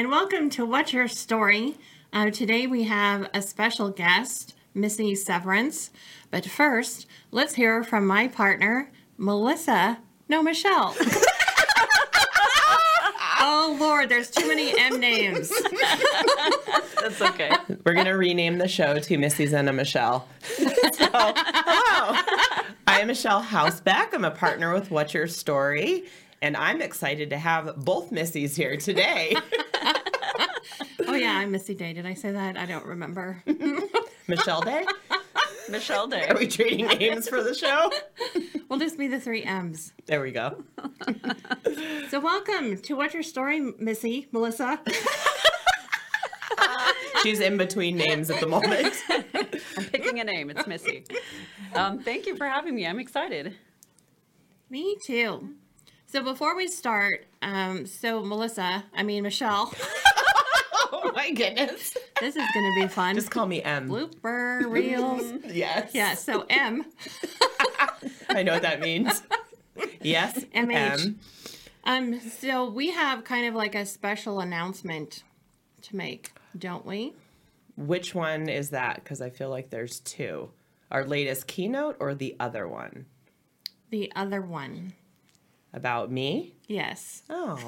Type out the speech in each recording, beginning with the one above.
and welcome to What's Your Story. Uh, today we have a special guest, Missy Severance. But first, let's hear from my partner, Melissa. No, Michelle. oh Lord, there's too many M names. That's okay. We're gonna rename the show to Missy's and a Michelle. so, hello. I am Michelle Housebeck. I'm a partner with What's Your Story, and I'm excited to have both Missies here today. Oh yeah, I'm Missy Day. Did I say that? I don't remember. Michelle Day. Michelle Day. Are we trading names for the show? We'll just be the three M's. There we go. So welcome to What's Your Story, Missy, Melissa. She's in between names at the moment. I'm picking a name. It's Missy. Um, thank you for having me. I'm excited. Me too. So before we start, um, so Melissa, I mean Michelle, Oh my goodness. this is going to be fun. Just call me M. blooper reels. Yes. Yeah. So M. I know what that means. Yes. MH. Um. So we have kind of like a special announcement to make, don't we? Which one is that? Because I feel like there's two. Our latest keynote or the other one The other one. About me? Yes. Oh.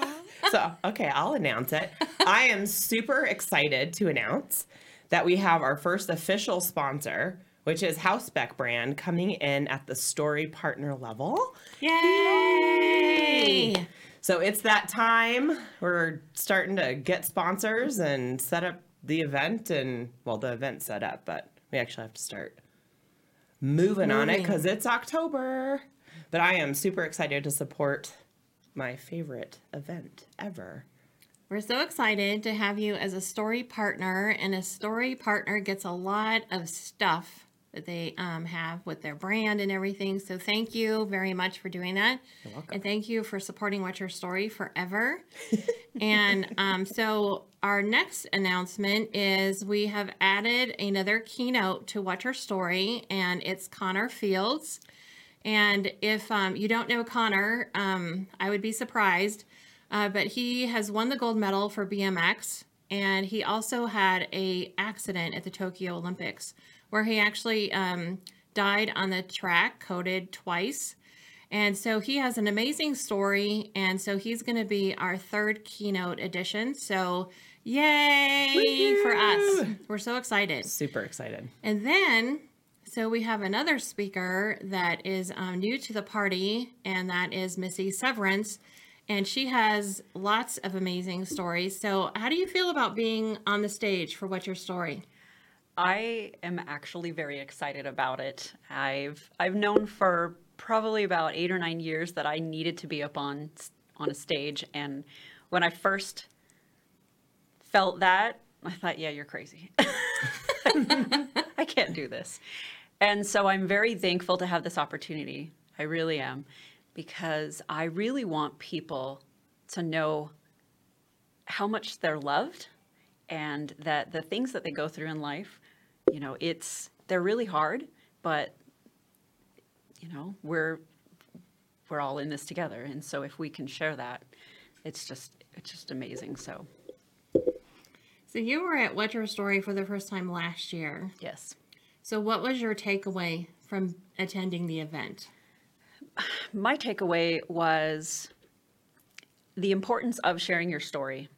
so, okay, I'll announce it. I am super excited to announce that we have our first official sponsor, which is Housebeck brand, coming in at the story partner level. Yay! So it's that time. We're starting to get sponsors and set up the event and well, the event set up, but we actually have to start moving on it because it's October. But I am super excited to support my favorite event ever. We're so excited to have you as a story partner, and a story partner gets a lot of stuff that they um, have with their brand and everything. So thank you very much for doing that. You're welcome. And thank you for supporting What's Your Story forever. and um, so our next announcement is we have added another keynote to What's Your Story, and it's Connor Fields. And if um, you don't know Connor, um, I would be surprised. Uh, but he has won the gold medal for BMX, and he also had a accident at the Tokyo Olympics where he actually um, died on the track, coded twice. And so he has an amazing story, and so he's going to be our third keynote edition. So yay for us! We're so excited. Super excited. And then, so we have another speaker that is um, new to the party, and that is Missy Severance. And she has lots of amazing stories. So, how do you feel about being on the stage for What's Your Story? I am actually very excited about it. I've I've known for probably about eight or nine years that I needed to be up on on a stage, and when I first felt that, I thought, "Yeah, you're crazy. I can't do this." And so I'm very thankful to have this opportunity. I really am, because I really want people to know how much they're loved and that the things that they go through in life, you know, it's they're really hard, but you know, we're we're all in this together. And so if we can share that, it's just it's just amazing. So, So, you were at What's Your Story for the first time last year. yes. So, what was your takeaway from attending the event? My takeaway was the importance of sharing your story.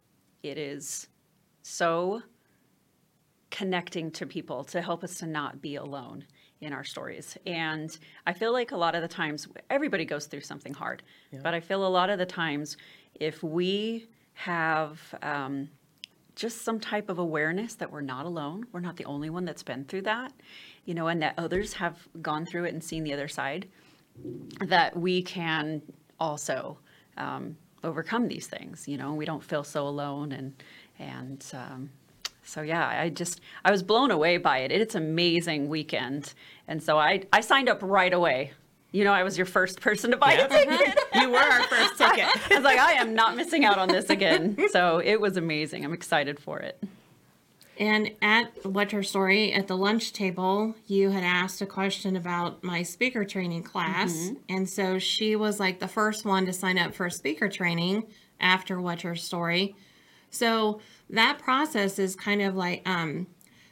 It is so connecting to people to help us to not be alone in our stories. And I feel like a lot of the times everybody goes through something hard, but I feel a lot of the times if we have um, just some type of awareness that we're not alone, we're not the only one that's been through that, you know, and that others have gone through it and seen the other side, that we can also um, overcome these things. You know, we don't feel so alone, and and um, so yeah, I just I was blown away by it. It's amazing weekend, and so I I signed up right away. You know, I was your first person to buy a ticket. You were our first ticket. I was like, I am not missing out on this again. So it was amazing. I'm excited for it. And at What's Your Story, at the lunch table, you had asked a question about my speaker training class. And so she was like the first one to sign up for speaker training after What's Your Story. So that process is kind of like, um,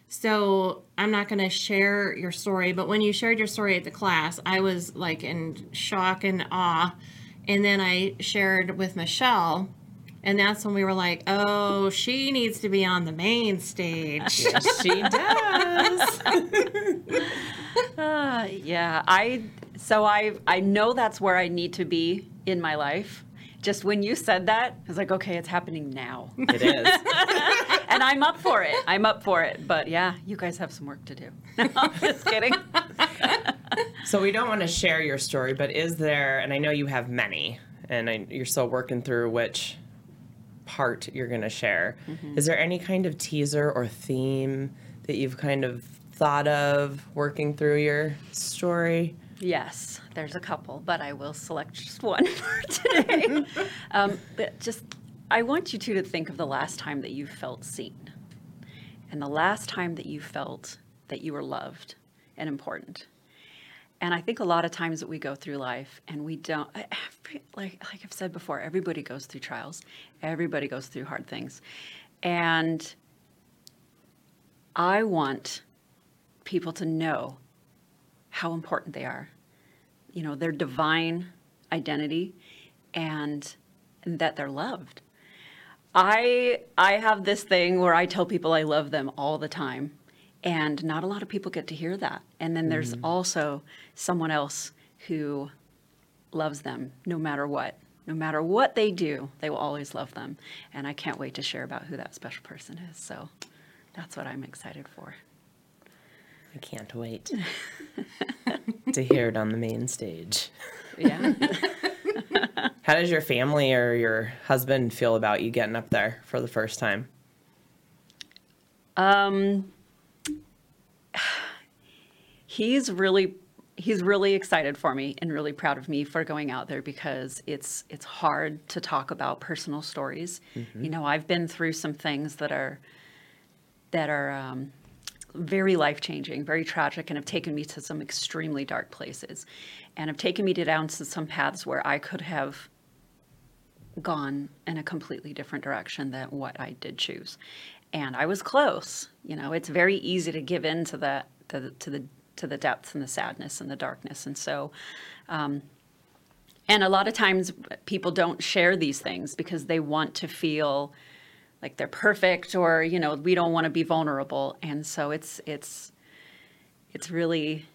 so I'm not going to share your story, but when you shared your story at the class, I was like in shock and awe. And then I shared with Michelle, and that's when we were like, oh, she needs to be on the main stage. Yes, she does. Uh, yeah, I so I I know that's where I need to be in my life. Just when you said that, I was like, okay, it's happening now. it is. and I'm up for it. I'm up for it. But yeah, you guys have some work to do. I'm just kidding. So we don't want to share your story, but is there? And I know you have many, and I, you're still working through which part you're going to share. Is there any kind of teaser or theme that you've kind of thought of working through your story? Yes, there's a couple, but I will select just one for today. um, but just, I want you two to think of the last time that you felt seen, and the last time that you felt that you were loved and important. And I think a lot of times that we go through life and we don't, every- like like I've said before, everybody goes through trials, everybody goes through hard things, and I want people to know how important they are, you know, their divine identity and, and that they're loved. I I have this thing where I tell people I love them all the time and not a lot of people get to hear that. And then there's also someone else who loves them no matter what. No matter what they do, they will always love them. And I can't wait to share about who that special person is. So that's what I'm excited for. I can't wait to hear it on the main stage. Yeah. How does your family or your husband feel about you getting up there for the first time? Um, he's really he's really excited for me and really proud of me for going out there because it's it's hard to talk about personal stories. You know, I've been through some things that are that are um, very life changing, very tragic, and have taken me to some extremely dark places, and have taken me to down to some paths where I could have gone in a completely different direction than what I did choose. And I was close. You know, it's very easy to give in to the, the to the to the depths and the sadness and the darkness. And so um, and a lot of times people don't share these things because they want to feel like they're perfect or, you know, we don't want to be vulnerable. And so it's it's it's really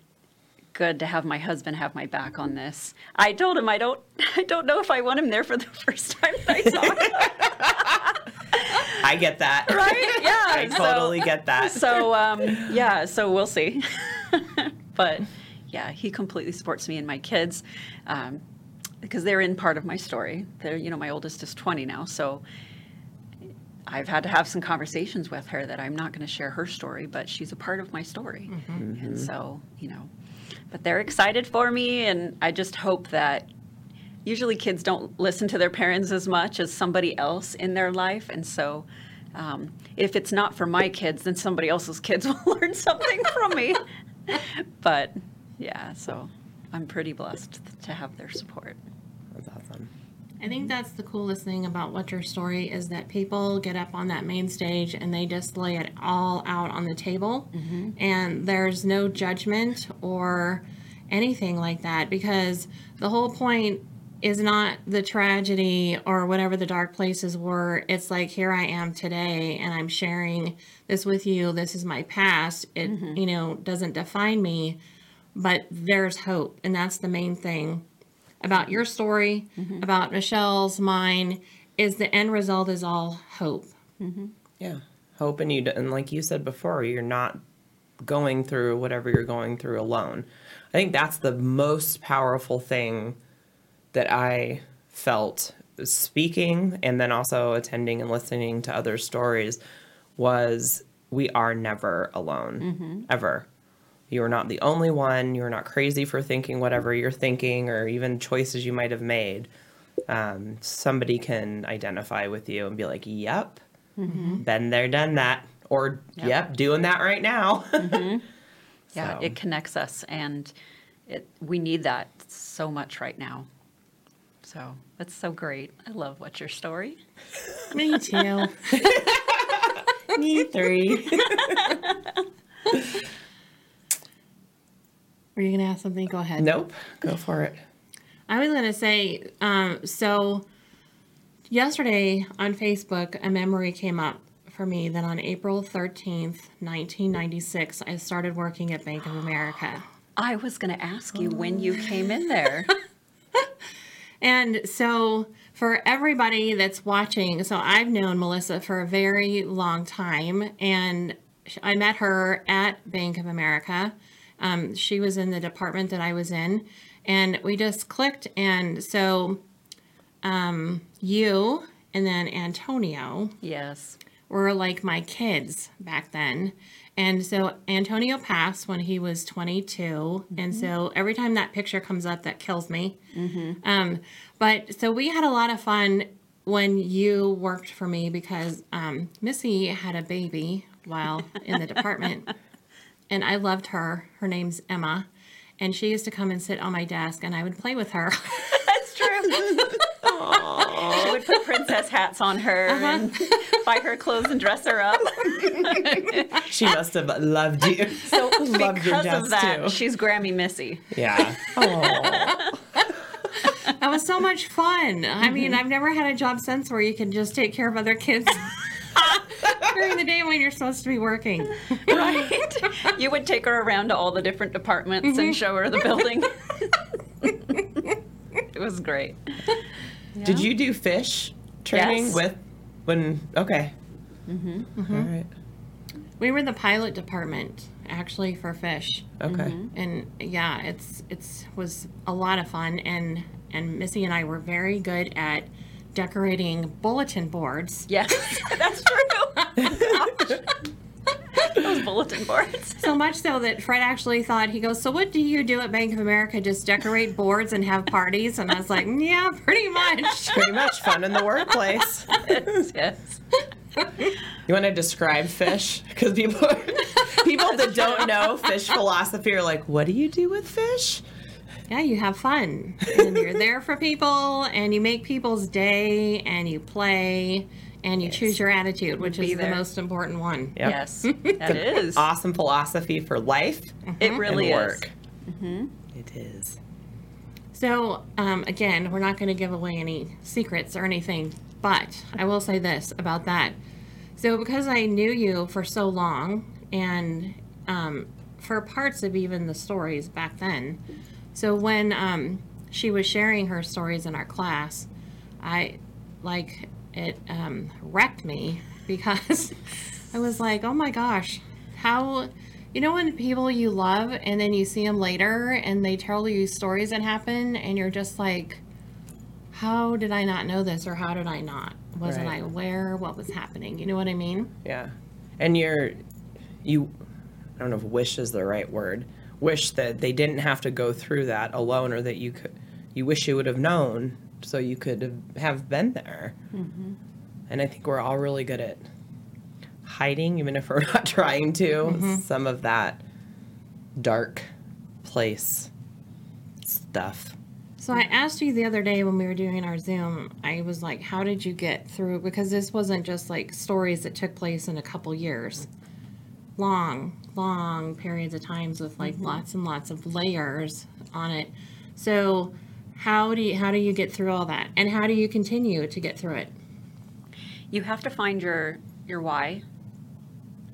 good to have my husband have my back on this. I told him I don't I don't know if I want him there for the first time that I talk. I get that. right? Yeah. I so- totally get that. So um, yeah, so we'll see. but yeah, he completely supports me and my kids um, because they're in part of my story. They're you know my oldest is 20 now, so I've had to have some conversations with her that I'm not going to share her story, but she's a part of my story, and so you know. But they're excited for me, and I just hope that usually kids don't listen to their parents as much as somebody else in their life and so um, if it's not for my kids then somebody else's kids will learn something from me but yeah so i'm pretty blessed to have their support That's awesome. I think that's the coolest thing about What's Your Story is that people get up on that main stage and they just lay it all out on the table. Mm-hmm. And there's no judgment or anything like that because the whole point is not the tragedy or whatever the dark places were. It's like, here I am today and I'm sharing this with you. This is my past. It, mm-hmm. you know, doesn't define me, but there's hope. And that's the main thing about your story, mm-hmm. about Michelle's, mine, is the end result is all hope. Mm-hmm. Yeah. Hope and you, d- and like you said before, you're not going through whatever you're going through alone. I think that's the most powerful thing that I felt speaking and then also attending and listening to other stories was we are never alone, mm-hmm. ever. You are not the only one. You are not crazy for thinking whatever you're thinking or even choices you might have made. Um, somebody can identify with you and be like, yep, mm-hmm. been there, done that. Or, yep, doing that right now. Mm-hmm. yeah So- it connects us and it we need that so much right now So that's so great. I love What's Your Story. Me too. Me three. Were you gonna ask something? Go ahead. nope. Go for it. I was gonna say, um, so yesterday on Facebook, a memory came up for me that on April thirteenth, nineteen ninety six, I started working at Bank of America. I was going to ask you when you came in there. And so, for everybody that's watching, so I've known Melissa for a very long time, and I met her at Bank of America. Um, she was in the department that I was in, and we just clicked. And so, um, you and then Antonio yes. Were like my kids back then. And so Antonio passed when he was 22. And so every time that picture comes up, that kills me. Um, but so we had a lot of fun when you worked for me because um, Missy had a baby while in the department. And I loved her. Her name's Emma. And she used to come and sit on my desk and I would play with her. That's true. She would put princess hats on her uh-huh. and buy her clothes and dress her up. She must have loved you. So Loved your because desk of that, too. she's Grammy Missy. Yeah. Oh. That was so much fun. I mm-hmm. mean, I've never had a job since where you can just take care of other kids during the day when you're supposed to be working. Right? you would take her around to all the different departments and mm-hmm. show her the building. it was great. Did you do fish training Yes. with when? Okay. Mm-hmm. right. We were the pilot department actually for fish. Okay. And yeah, it's it's was a lot of fun and and Missy and I were very good at decorating bulletin boards. Yes, that's true. Those bulletin boards. So much so that Fred actually thought he goes, "So what do you do at Bank of America? Just decorate boards and have parties?" And I was like, mm, "Yeah, pretty much." Pretty much fun in the workplace. yes. You want to describe fish? Because people, people that don't know fish philosophy are like, "What do you do with fish?" Yeah, you have fun. And you're there for people and you make people's day and you play and you choose your attitude, which Be is the most important one. Yep. Yes, that is. Awesome philosophy for life It really and is. work. It is. So, um, again, we're not going to give away any secrets or anything, but I will say this about that. So, because I knew you for so long, and um, for parts of even the stories back then, so when um, she was sharing her stories in our class, I like it um, wrecked me because I was like, oh my gosh, how you know when people you love and then you see them later and they tell you stories that happen and you're just like, how did I not know this or how did I not? Wasn't Right. I aware what was happening? You know what I mean? Yeah. And you're, you, I don't know if wish is the right word. Wish that they didn't have to go through that alone, or that you could, you wish you would have known, so you could have- been there. Mm-hmm. And I think we're all really good at hiding, even if we're not trying to, mm-hmm. some of that dark place stuff. So I asked you the other day when we were doing our Zoom, I was like, how did you get through? Because this wasn't just like stories that took place in a couple years. Long, long periods of times with like mm-hmm. lots and lots of layers on it. So how do you how do you get through all that? And how do you continue to get through it? You have to find your your why.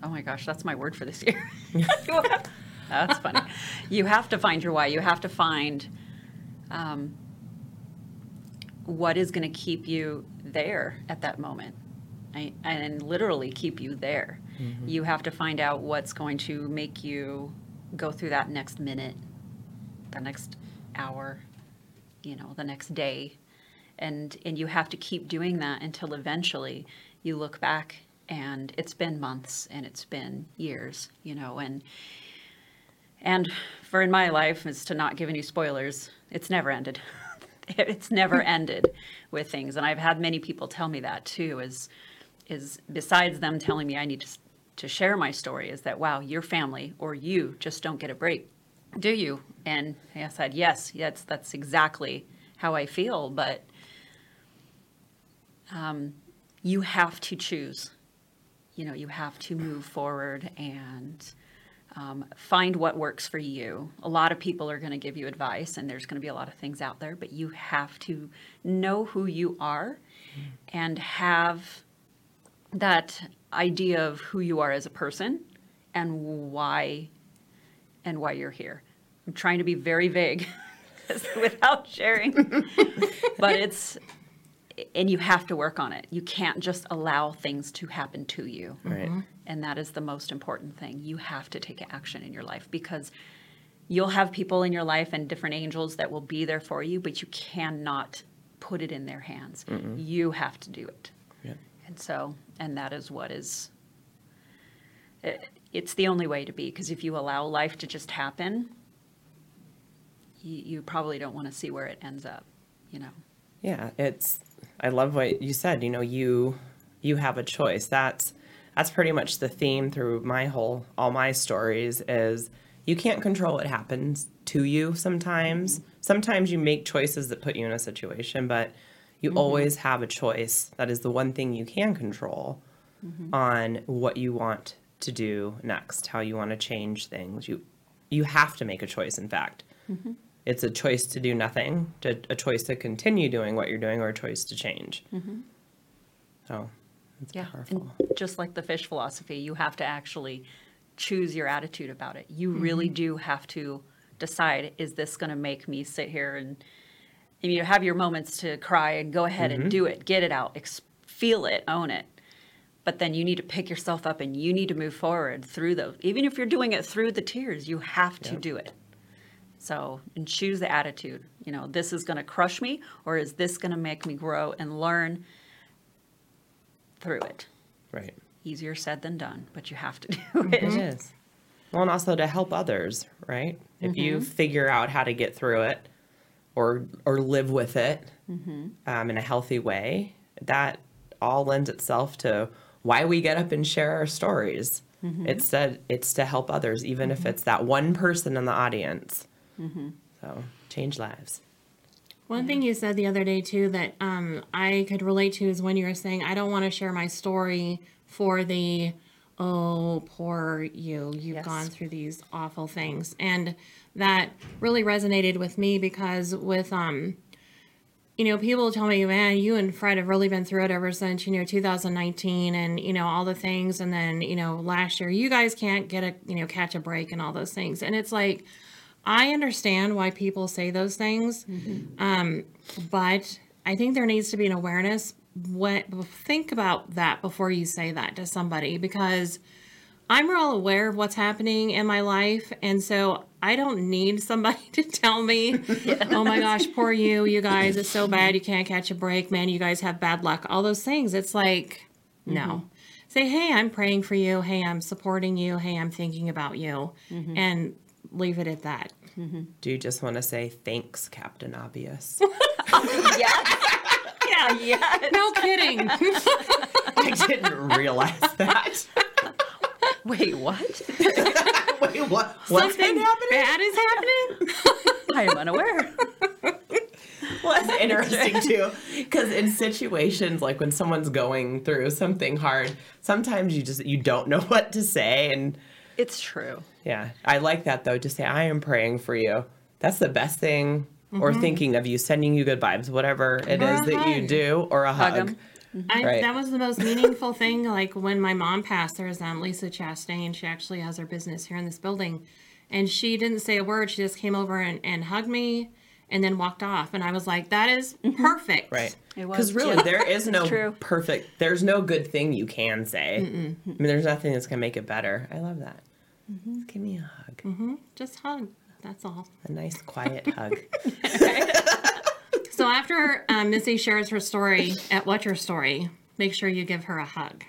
Oh my gosh, that's my word for this year. That's funny. You have to find your why. You have to find um, what is going to keep you there at that moment, right? and literally keep you there. You have to find out what's going to make you go through that next minute, the next hour, you know, the next day. And and you have to keep doing that until eventually you look back and it's been months and it's been years you know and and for in my life is to not give any spoilers it's never ended. It's never ended with things. And i've had many people tell me that too is is besides them telling me i need to to share my story is that wow your family or you just don't get a break do you and i said yes that's that's exactly how I feel, but um, you have to choose. You know, you have to move forward and um, find what works for you. A lot of people are going to give you advice, and there's going to be a lot of things out there, but you have to know who you are and have that idea of who you are as a person and why and why you're here. I'm trying to be very vague without sharing, but it's and you have to work on it. You can't just allow things to happen to you. Right. Mm-hmm. And that is the most important thing. You have to take action in your life because you'll have people in your life and different angels that will be there for you, but you cannot put it in their hands. You have to do it. Yeah. And so, and that is what is, it, it's the only way to be because if you allow life to just happen, you, you probably don't want to see where it ends up, you know? Yeah, it's I love what you said, you know, you you have a choice. That's that's pretty much the theme through my whole all my stories is you can't control what happens to you sometimes. Mm-hmm. Sometimes you make choices that put you in a situation, but you mm-hmm. always have a choice. That is the one thing you can control mm-hmm. on what you want to do next, how you want to change things. You you have to make a choice in fact. Mm-hmm. It's a choice to do nothing, to, a choice to continue doing what you're doing, or a choice to change. Mm-hmm. So it's Yeah, powerful. and just like the fish philosophy, you have to actually choose your attitude about it. You really mm-hmm. do have to decide: is this going to make me sit here and, and you have your moments to cry and go ahead and do it, get it out, ex- feel it, own it. But then you need to pick yourself up and you need to move forward through those. Even if you're doing it through the tears, you have to Yep. do it. So, and choose the attitude. You know, this is going to crush me, or is this going to make me grow and learn through it? Right. easier said than done, but you have to do mm-hmm. It it. is. Well, and also to help others, right? If you mm-hmm. figure out how to get through it, or or live with it mm-hmm. um, in a healthy way, that all lends itself to why we get up and share our stories. It's that it's to help others, even if it's that one person in the audience. So change lives. One thing you said the other day too that um, I could relate to is when you were saying I don't want to share my story for the oh poor you you've Yes. gone through these awful things and that really resonated with me because with um you know people tell me man you and Fred have really been through it ever since you know 2019 and you know all the things. And then you know last year you guys can't get a you know catch a break and all those things. And it's like I understand why people say those things um, but I think there needs to be an awareness. What think about that before you say that to somebody because I'm real aware of what's happening in my life, and so I don't need somebody to tell me, "Oh my gosh, poor you, you guys, it's so bad, you can't catch a break, man, you guys have bad luck." All those things. It's like, no. Mm-hmm. Say, "Hey, I'm praying for you. Hey, I'm supporting you. Hey, I'm thinking about you," mm-hmm. and leave it at that. Mm-hmm. Do you just want to say thanks, Captain Obvious? Yeah, yeah. No kidding. I didn't realize that. Wait, what? Wait, what? What's Something been happening? bad is happening. I am unaware. Well, that's interesting too, because in situations like when someone's going through something hard, sometimes you just you don't know what to say, and It's true. yeah, I like that though. To say I am praying for you. That's the best thing. Or mm-hmm. thinking of you, sending you good vibes, whatever it Or is that you do, or a Hug hug. 'Em. I, Right. That was the most meaningful thing. Like when my mom passed, there's um, Lisa Chastain. She actually has her business here in this building. And she didn't say a word. She just came over and, and hugged me and then walked off. And I was like, that is mm-hmm. perfect. Right. It was, Because really, there is no True. perfect, there's no good thing you can say. I mean, there's nothing that's going to make it better. I love that. Mm-hmm. Just give me a hug. Mm-hmm. Just hug. That's all. A nice, quiet hug. So after um, Missy shares her story at What's Your Story, make sure you give her a hug.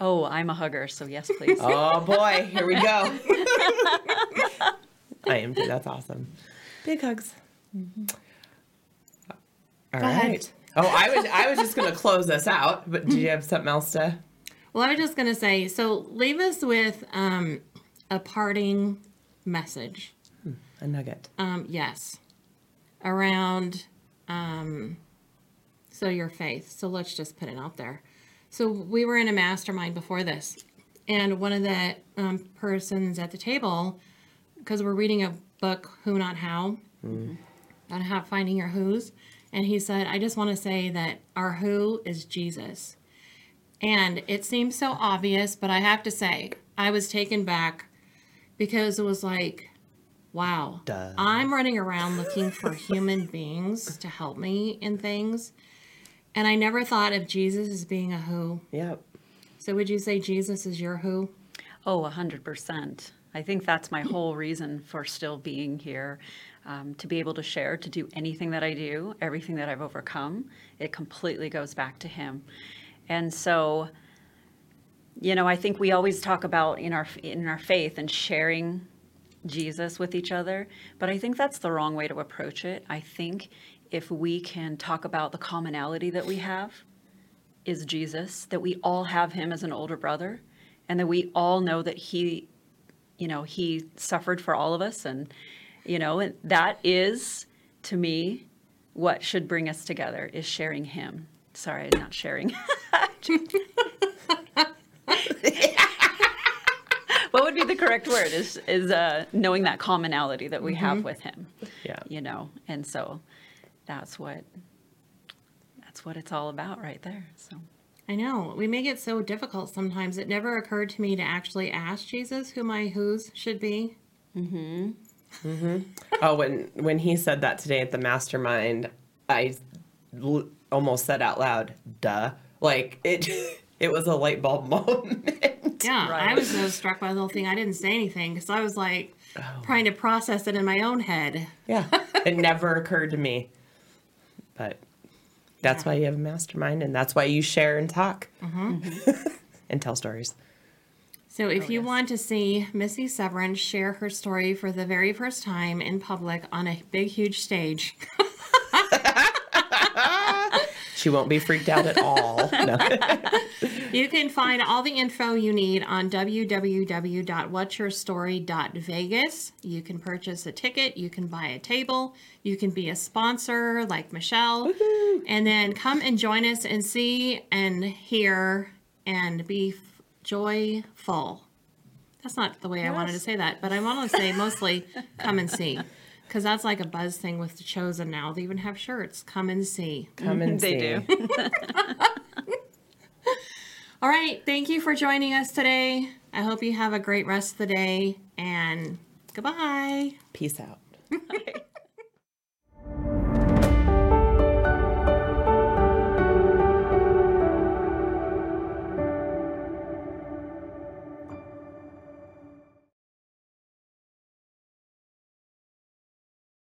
Oh, I'm a hugger, so yes, please. Oh boy, here we go. I am too. That's awesome. Big hugs. All Go ahead. Oh, I was I was just gonna close this out, but do you have something else to? Well, I was just going to say so leave us with um, a parting message. A nugget. Um, yes. Around um, so your faith. So let's just put it out there. So we were in a mastermind before this, and one of the um, persons at the table, because we're reading a book, Who Not How, on how finding your who's, and he said, I just want to say that our who is Jesus. And it seems so obvious, but I have to say, I was taken back because it was like, wow, Duh. I'm running around looking for human beings to help me in things. And I never thought of Jesus as being a who. Yep. So would you say Jesus is your who? Oh, a hundred percent. I think that's my whole reason for still being here. Um, to be able to share, to do anything that I do, everything that I've overcome, it completely goes back to Him. And so, you know, I think we always talk about in our in our faith and sharing Jesus with each other, but I think that's the wrong way to approach it. I think if we can talk about the commonality that we have is Jesus, that we all have him as an older brother, and that we all know that he, you know, he suffered for all of us. And, you know, and that is to me what should bring us together is sharing him. Sorry, not sharing. what would be the correct word is is uh, knowing that commonality that we have with him Yeah. you know and so that's what that's what it's all about right there so I know. We make it so difficult sometimes. It never occurred to me to actually ask Jesus who my who's should be. Mm-hmm. Mm-hmm. oh, when when he said that today at the mastermind, I l- almost said out loud, "Duh!" Like it, it was a light bulb moment. Yeah, I was so struck by the whole thing. I didn't say anything because I was like oh. trying to process it in my own head. yeah, it never occurred to me, but that's Yeah. why you have a mastermind, and that's why you share and talk mm-hmm. and tell stories. So, if oh, you yes. want to see Missy Severance share her story for the very first time in public on a big, huge stage, She won't be freaked out at all. No. you can find all the info you need on www.whatsyourstory.vegas. You can purchase a ticket, you can buy a table, you can be a sponsor like Michelle, and then come and join us and see and hear and be f- joyful. That's not the way I wanted to say that, but I want to say mostly come and see. Because that's like a buzz thing with the chosen now. They even have shirts. Come and see. Come and they see. do All right. Thank you for joining us today. I hope you have a great rest of the day and goodbye. Peace out. Okay.